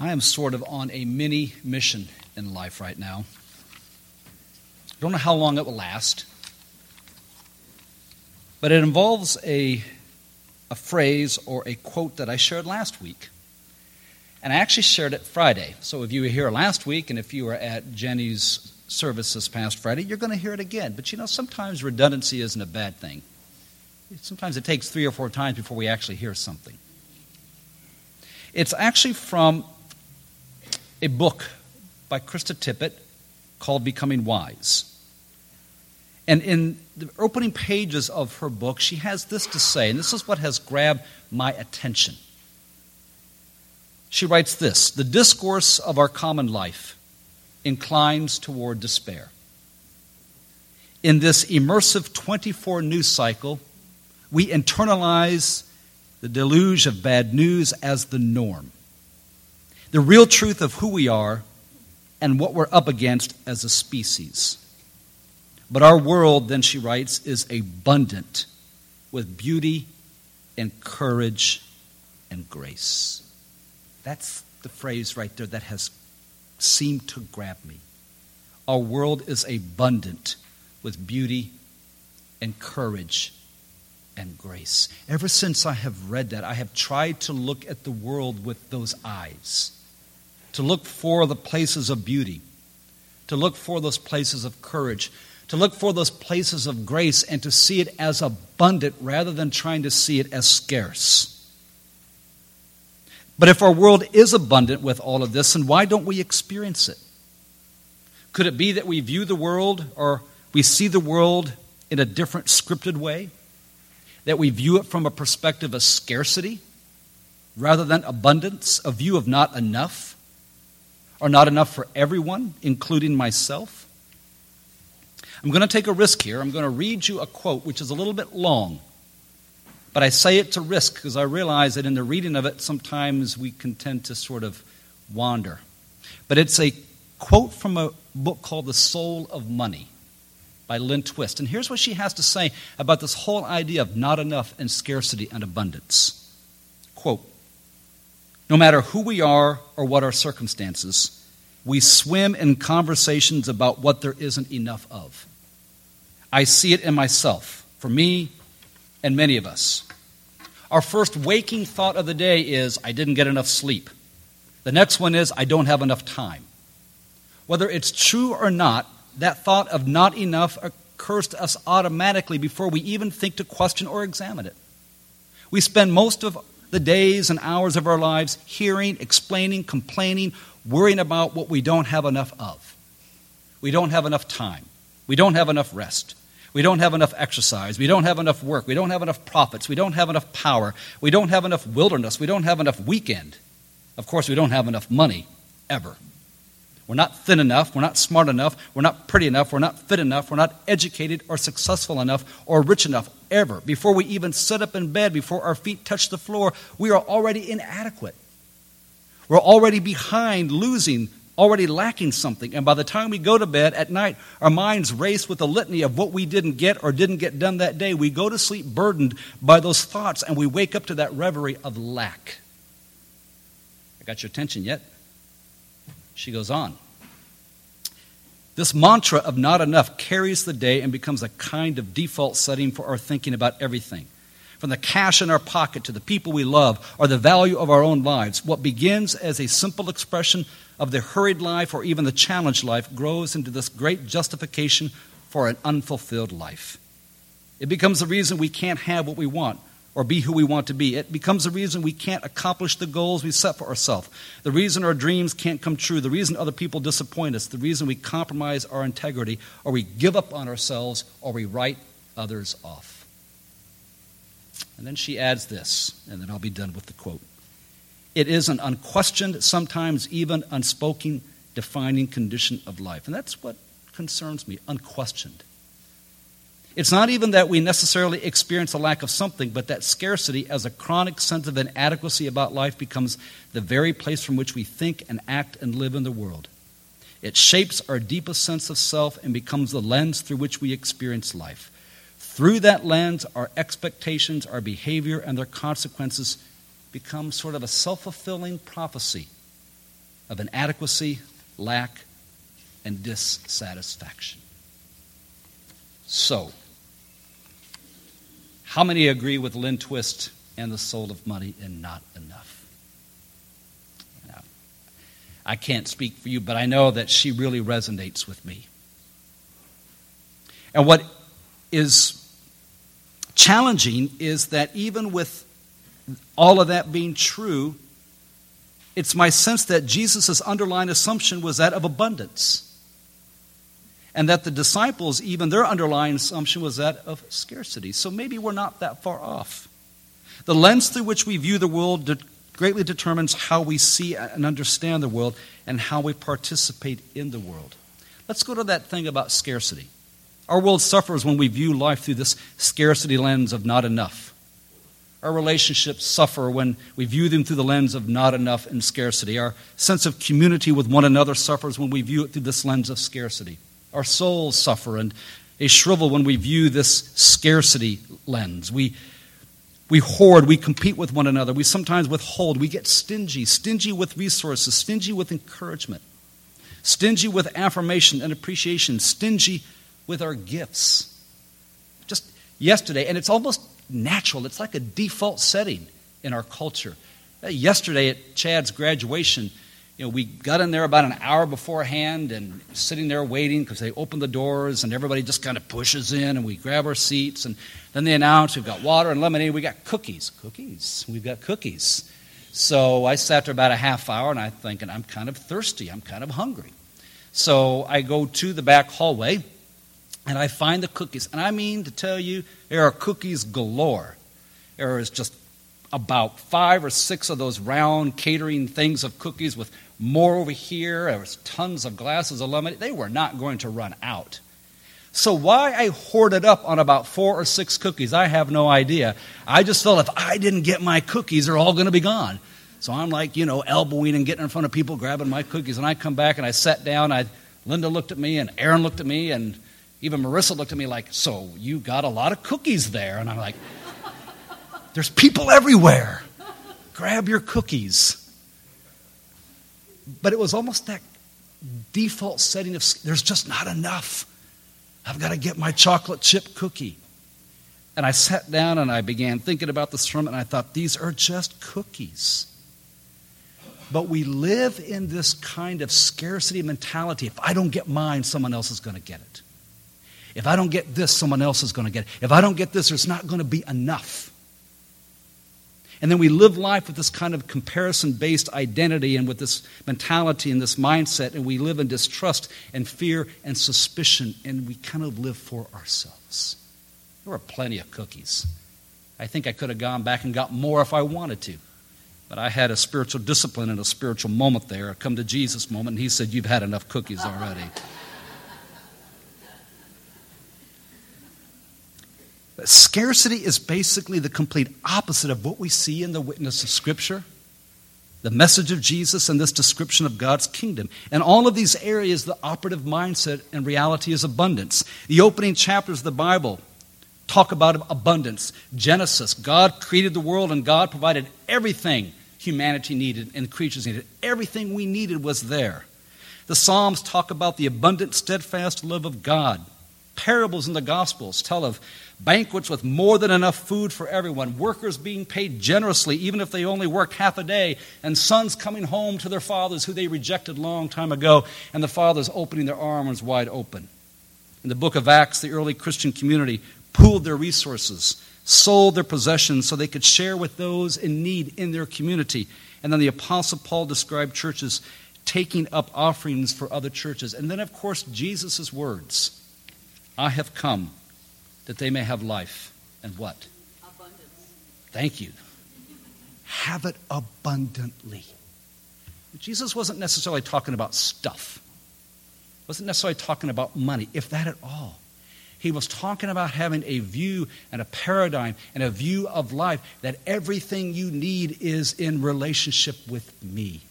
I am sort of on a mini mission in life right now. I don't know how long it will last, but it involves a, a phrase or a quote that I shared last week. And I actually shared it Friday. So if you were here last week and if you were at Jenny's service this past Friday, you're going to hear it again. But you know, sometimes redundancy isn't a bad thing. Sometimes it takes three or four times before we actually hear something. It's actually from a book by Krista Tippett called Becoming Wise. And in the opening pages of her book, she has this to say, and this is what has grabbed my attention. She writes this The discourse of our common life inclines toward despair. In this immersive 24 news cycle, we internalize the deluge of bad news as the norm. The real truth of who we are and what we're up against as a species. But our world, then she writes, is abundant with beauty and courage and grace. That's the phrase right there that has seemed to grab me. Our world is abundant with beauty and courage and grace. Ever since I have read that, I have tried to look at the world with those eyes, to look for the places of beauty, to look for those places of courage, to look for those places of grace, and to see it as abundant rather than trying to see it as scarce. But if our world is abundant with all of this, then why don't we experience it? Could it be that we view the world or we see the world in a different scripted way? That we view it from a perspective of scarcity rather than abundance, a view of not enough, or not enough for everyone, including myself? I'm going to take a risk here. I'm going to read you a quote which is a little bit long. But I say it to risk because I realize that in the reading of it, sometimes we can tend to sort of wander. But it's a quote from a book called The Soul of Money by Lynn Twist. And here's what she has to say about this whole idea of not enough and scarcity and abundance. Quote No matter who we are or what our circumstances, we swim in conversations about what there isn't enough of. I see it in myself. For me, and many of us. Our first waking thought of the day is, I didn't get enough sleep. The next one is, I don't have enough time. Whether it's true or not, that thought of not enough occurs to us automatically before we even think to question or examine it. We spend most of the days and hours of our lives hearing, explaining, complaining, worrying about what we don't have enough of. We don't have enough time. We don't have enough rest. We don't have enough exercise. We don't have enough work. We don't have enough profits. We don't have enough power. We don't have enough wilderness. We don't have enough weekend. Of course, we don't have enough money, ever. We're not thin enough. We're not smart enough. We're not pretty enough. We're not fit enough. We're not educated or successful enough or rich enough, ever. Before we even sit up in bed, before our feet touch the floor, we are already inadequate. We're already behind, losing, already lacking something. And by the time we go to bed at night, our minds race with a litany of what we didn't get or didn't get done that day. We go to sleep burdened by those thoughts and we wake up to that reverie of lack. I got your attention yet? She goes on. This mantra of not enough carries the day and becomes a kind of default setting for our thinking about everything from the cash in our pocket to the people we love or the value of our own lives. What begins as a simple expression of the hurried life or even the challenged life grows into this great justification for an unfulfilled life. It becomes the reason we can't have what we want or be who we want to be. It becomes the reason we can't accomplish the goals we set for ourselves. The reason our dreams can't come true. The reason other people disappoint us. The reason we compromise our integrity or we give up on ourselves or we write others off. And then she adds this, and then I'll be done with the quote. It is an unquestioned, sometimes even unspoken, defining condition of life. And that's what concerns me unquestioned. It's not even that we necessarily experience a lack of something, but that scarcity as a chronic sense of inadequacy about life becomes the very place from which we think and act and live in the world. It shapes our deepest sense of self and becomes the lens through which we experience life. Through that lens, our expectations, our behavior, and their consequences become sort of a self fulfilling prophecy of inadequacy, lack, and dissatisfaction. So, how many agree with Lynn Twist and the soul of money and not enough? Now, I can't speak for you, but I know that she really resonates with me. And what is challenging is that even with all of that being true, it's my sense that Jesus' underlying assumption was that of abundance. And that the disciples, even their underlying assumption was that of scarcity. So maybe we're not that far off. The lens through which we view the world greatly determines how we see and understand the world and how we participate in the world. Let's go to that thing about scarcity. Our world suffers when we view life through this scarcity lens of not enough. Our relationships suffer when we view them through the lens of not enough and scarcity. Our sense of community with one another suffers when we view it through this lens of scarcity. Our souls suffer and they shrivel when we view this scarcity lens. We, we hoard, we compete with one another, we sometimes withhold, we get stingy, stingy with resources, stingy with encouragement, stingy with affirmation and appreciation, stingy with our gifts. Just yesterday, and it's almost natural. It's like a default setting in our culture. Uh, yesterday at Chad's graduation, you know, we got in there about an hour beforehand and sitting there waiting because they open the doors and everybody just kind of pushes in and we grab our seats and then they announce we've got water and lemonade. We got cookies. Cookies. We've got cookies. So I sat there about a half hour and I'm thinking I'm kind of thirsty. I'm kind of hungry. So I go to the back hallway and I find the cookies. And I mean to tell you, there are cookies galore. There is just about five or six of those round catering things of cookies with more over here. There was tons of glasses of lemonade. They were not going to run out. So why I hoarded up on about four or six cookies, I have no idea. I just felt if I didn't get my cookies, they're all going to be gone. So I'm like, you know, elbowing and getting in front of people, grabbing my cookies. And I come back and I sat down. I, Linda looked at me and Aaron looked at me and even Marissa looked at me like, So you got a lot of cookies there? And I'm like, There's people everywhere. Grab your cookies. But it was almost that default setting of there's just not enough. I've got to get my chocolate chip cookie. And I sat down and I began thinking about the sermon, and I thought, these are just cookies. But we live in this kind of scarcity mentality. If I don't get mine, someone else is going to get it. If I don't get this, someone else is going to get it. If I don't get this, there's not going to be enough. And then we live life with this kind of comparison based identity and with this mentality and this mindset, and we live in distrust and fear and suspicion, and we kind of live for ourselves. There were plenty of cookies. I think I could have gone back and got more if I wanted to. But I had a spiritual discipline and a spiritual moment there, a come to Jesus moment, and he said, You've had enough cookies already. Scarcity is basically the complete opposite of what we see in the witness of Scripture, the message of Jesus, and this description of God's kingdom. In all of these areas, the operative mindset and reality is abundance. The opening chapters of the Bible talk about abundance. Genesis, God created the world and God provided everything humanity needed and creatures needed. Everything we needed was there. The Psalms talk about the abundant, steadfast love of God. Parables in the Gospels tell of banquets with more than enough food for everyone, workers being paid generously even if they only worked half a day, and sons coming home to their fathers who they rejected long time ago, and the fathers opening their arms wide open. In the book of Acts, the early Christian community pooled their resources, sold their possessions so they could share with those in need in their community. And then the Apostle Paul described churches taking up offerings for other churches. And then, of course, Jesus' words I have come that they may have life and what? Abundance. Thank you. Have it abundantly. Jesus wasn't necessarily talking about stuff. Wasn't necessarily talking about money, if that at all. He was talking about having a view and a paradigm and a view of life that everything you need is in relationship with me.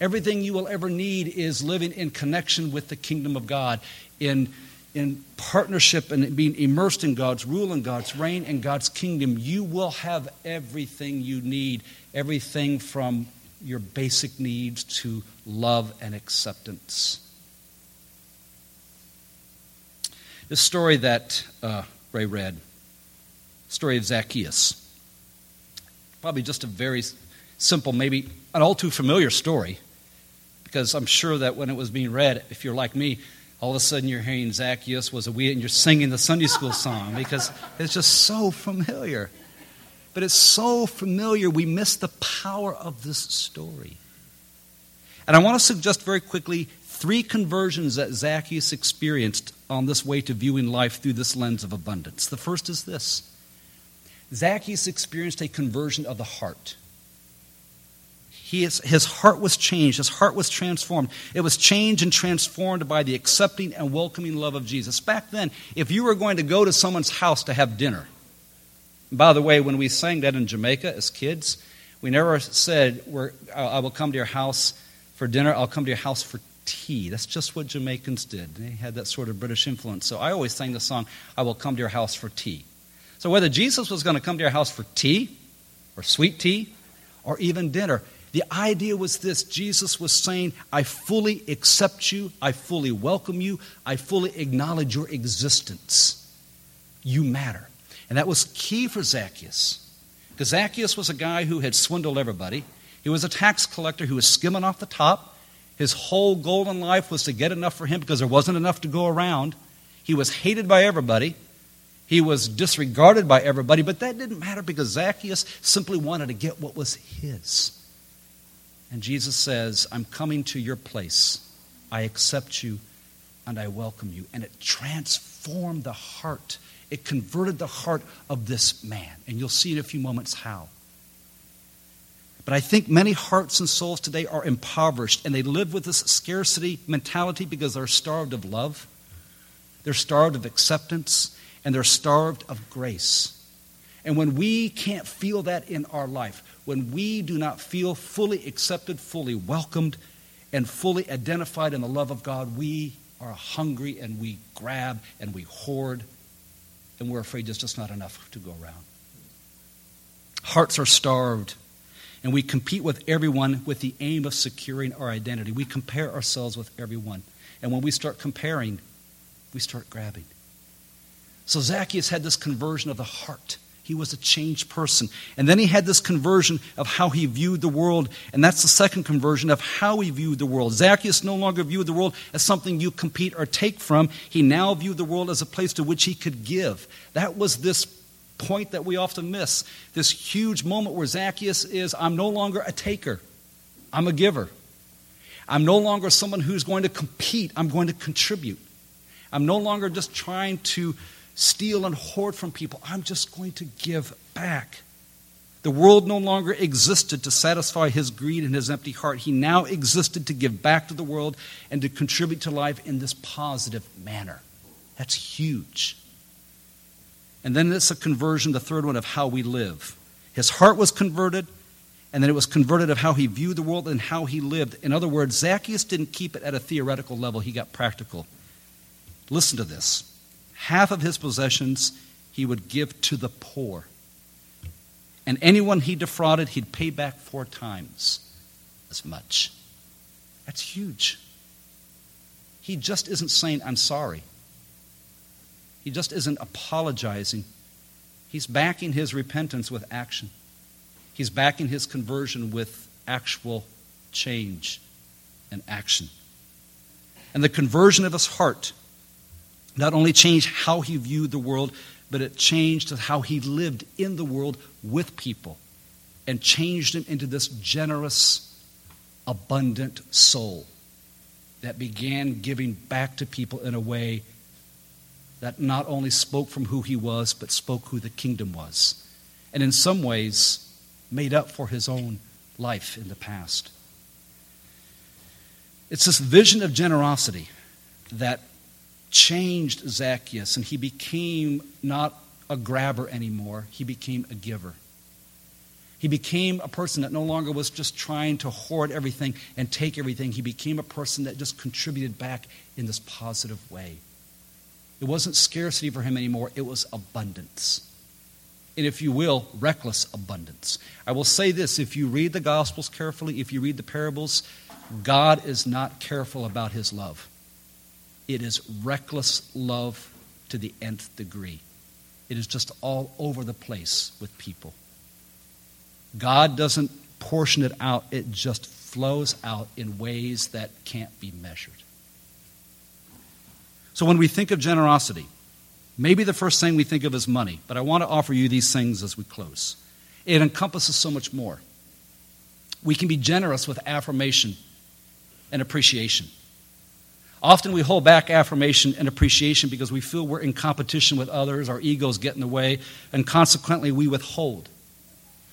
Everything you will ever need is living in connection with the kingdom of God, in in partnership and being immersed in God's rule and God's reign and God's kingdom, you will have everything you need, everything from your basic needs to love and acceptance. This story that uh, Ray read, story of Zacchaeus, probably just a very simple, maybe an all too familiar story, because I'm sure that when it was being read, if you're like me, all of a sudden you're hearing Zacchaeus was a wee and you're singing the Sunday school song because it's just so familiar. But it's so familiar, we miss the power of this story. And I want to suggest very quickly three conversions that Zacchaeus experienced on this way to viewing life through this lens of abundance. The first is this Zacchaeus experienced a conversion of the heart. He is, his heart was changed. His heart was transformed. It was changed and transformed by the accepting and welcoming love of Jesus. Back then, if you were going to go to someone's house to have dinner, by the way, when we sang that in Jamaica as kids, we never said, uh, I will come to your house for dinner, I'll come to your house for tea. That's just what Jamaicans did. They had that sort of British influence. So I always sang the song, I will come to your house for tea. So whether Jesus was going to come to your house for tea, or sweet tea, or even dinner, the idea was this Jesus was saying, I fully accept you, I fully welcome you, I fully acknowledge your existence. You matter. And that was key for Zacchaeus. Because Zacchaeus was a guy who had swindled everybody. He was a tax collector who was skimming off the top. His whole goal in life was to get enough for him because there wasn't enough to go around. He was hated by everybody. He was disregarded by everybody, but that didn't matter because Zacchaeus simply wanted to get what was his. And Jesus says, I'm coming to your place. I accept you and I welcome you. And it transformed the heart it converted the heart of this man. And you'll see in a few moments how. But I think many hearts and souls today are impoverished and they live with this scarcity mentality because they're starved of love, they're starved of acceptance, and they're starved of grace. And when we can't feel that in our life, when we do not feel fully accepted, fully welcomed, and fully identified in the love of God, we are hungry and we grab and we hoard and we're afraid there's just not enough to go around. Hearts are starved, and we compete with everyone with the aim of securing our identity. We compare ourselves with everyone. And when we start comparing, we start grabbing. So Zacchaeus had this conversion of the heart. He was a changed person. And then he had this conversion of how he viewed the world. And that's the second conversion of how he viewed the world. Zacchaeus no longer viewed the world as something you compete or take from. He now viewed the world as a place to which he could give. That was this point that we often miss. This huge moment where Zacchaeus is I'm no longer a taker, I'm a giver. I'm no longer someone who's going to compete, I'm going to contribute. I'm no longer just trying to steal and hoard from people. I'm just going to give back. The world no longer existed to satisfy his greed and his empty heart. He now existed to give back to the world and to contribute to life in this positive manner. That's huge. And then it's a conversion, the third one, of how we live. His heart was converted, and then it was converted of how he viewed the world and how he lived. In other words, Zacchaeus didn't keep it at a theoretical level, he got practical. Listen to this half of his possessions he would give to the poor. And anyone he defrauded, he'd pay back four times as much. That's huge. He just isn't saying, I'm sorry. He just isn't apologizing. He's backing his repentance with action. He's backing his conversion with actual change and action. And the conversion of his heart not only changed how he viewed the world, but it changed how he lived in the world with people and changed him into this generous, abundant soul that began giving back to people in a way that not only spoke from who he was, but spoke who the kingdom was. And in some ways, made up for his own life in the past. It's this vision of generosity that changed Zacchaeus, and he became not a grabber anymore, he became a giver. He became a person that no longer was just trying to hoard everything and take everything. He became a person that just contributed back in this positive way. It wasn't scarcity for him anymore, it was abundance. and if you will, reckless abundance. I will say this if you read the Gospels carefully, if you read the parables, God is not careful about his love. It is reckless love to the nth degree. It is just all over the place with people. God doesn't portion it out, it just flows out in ways that can't be measured. So when we think of generosity, maybe the first thing we think of is money, but I want to offer you these things as we close. It encompasses so much more. We can be generous with affirmation and appreciation. Often we hold back affirmation and appreciation because we feel we're in competition with others, our egos get in the way, and consequently we withhold.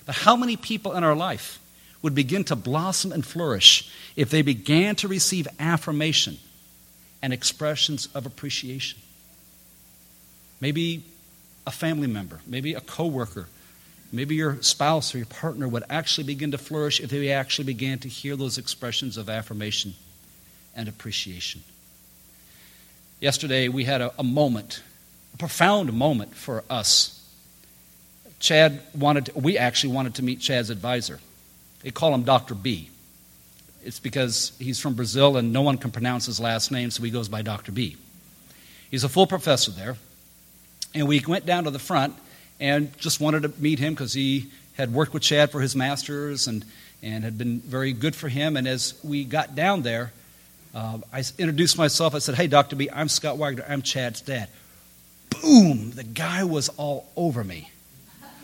But how many people in our life would begin to blossom and flourish if they began to receive affirmation and expressions of appreciation? Maybe a family member, maybe a coworker, maybe your spouse or your partner would actually begin to flourish if they actually began to hear those expressions of affirmation and appreciation. Yesterday, we had a, a moment, a profound moment for us. Chad wanted, to, we actually wanted to meet Chad's advisor. They call him Dr. B. It's because he's from Brazil and no one can pronounce his last name, so he goes by Dr. B. He's a full professor there. And we went down to the front and just wanted to meet him because he had worked with Chad for his master's and, and had been very good for him. And as we got down there, uh, I introduced myself. I said, Hey, Dr. B, I'm Scott Wagner. I'm Chad's dad. Boom! The guy was all over me,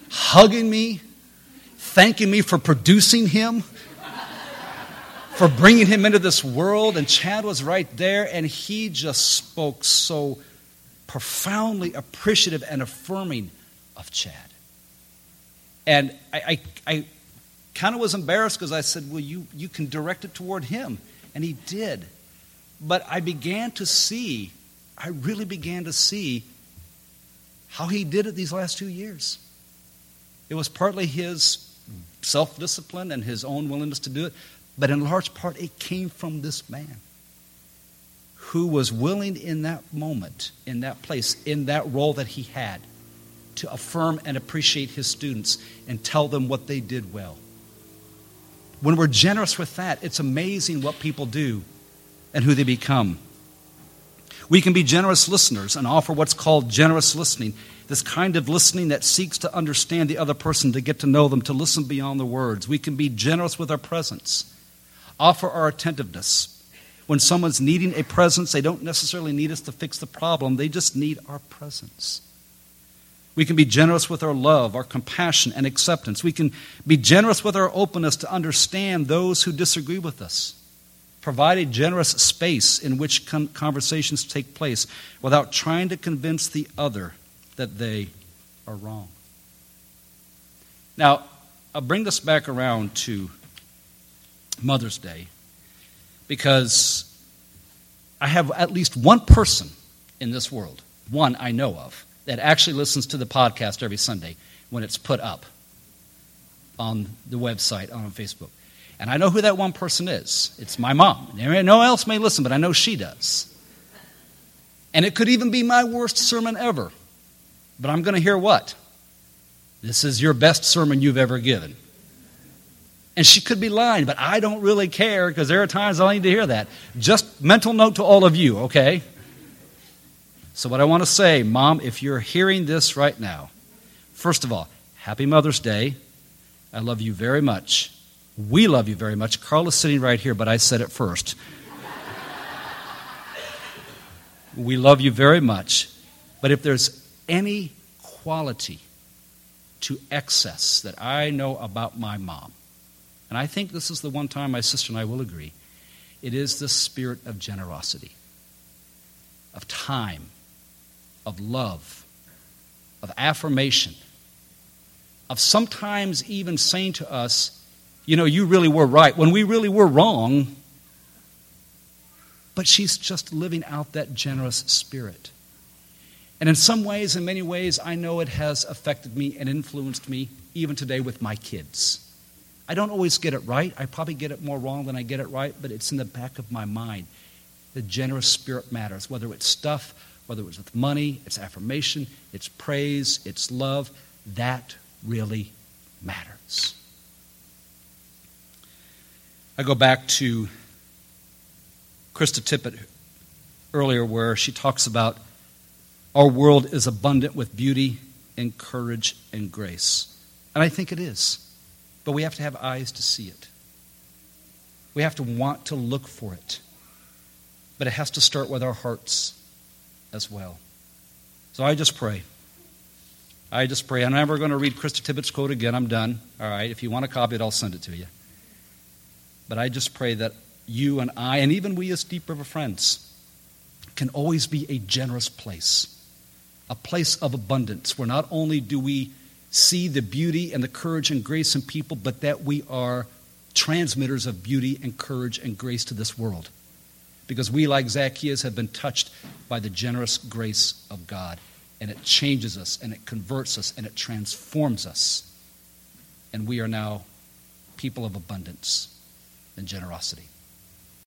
hugging me, thanking me for producing him, for bringing him into this world. And Chad was right there, and he just spoke so profoundly appreciative and affirming of Chad. And I, I, I kind of was embarrassed because I said, Well, you, you can direct it toward him. And he did. But I began to see, I really began to see how he did it these last two years. It was partly his self discipline and his own willingness to do it, but in large part, it came from this man who was willing in that moment, in that place, in that role that he had, to affirm and appreciate his students and tell them what they did well. When we're generous with that, it's amazing what people do and who they become. We can be generous listeners and offer what's called generous listening, this kind of listening that seeks to understand the other person, to get to know them, to listen beyond the words. We can be generous with our presence, offer our attentiveness. When someone's needing a presence, they don't necessarily need us to fix the problem, they just need our presence. We can be generous with our love, our compassion, and acceptance. We can be generous with our openness to understand those who disagree with us provide a generous space in which conversations take place without trying to convince the other that they are wrong. Now, I'll bring this back around to Mother's Day because I have at least one person in this world, one I know of, that actually listens to the podcast every Sunday when it's put up on the website on Facebook. And I know who that one person is. It's my mom. No one else may listen, but I know she does. And it could even be my worst sermon ever. But I'm going to hear what? This is your best sermon you've ever given. And she could be lying, but I don't really care because there are times I need to hear that. Just mental note to all of you, okay? So, what I want to say, Mom, if you're hearing this right now, first of all, happy Mother's Day. I love you very much. We love you very much. Carl is sitting right here, but I said it first. we love you very much. But if there's any quality to excess that I know about my mom, and I think this is the one time my sister and I will agree, it is the spirit of generosity, of time, of love, of affirmation, of sometimes even saying to us, you know, you really were right when we really were wrong. But she's just living out that generous spirit. And in some ways, in many ways, I know it has affected me and influenced me even today with my kids. I don't always get it right. I probably get it more wrong than I get it right, but it's in the back of my mind. The generous spirit matters, whether it's stuff, whether it's with money, it's affirmation, it's praise, it's love. That really matters. I go back to Krista Tippett earlier, where she talks about our world is abundant with beauty and courage and grace. And I think it is. But we have to have eyes to see it. We have to want to look for it. But it has to start with our hearts as well. So I just pray. I just pray. I'm never going to read Krista Tippett's quote again. I'm done. All right. If you want a copy it, I'll send it to you. But I just pray that you and I, and even we as Deep River friends, can always be a generous place, a place of abundance, where not only do we see the beauty and the courage and grace in people, but that we are transmitters of beauty and courage and grace to this world. Because we, like Zacchaeus, have been touched by the generous grace of God. And it changes us, and it converts us, and it transforms us. And we are now people of abundance and generosity.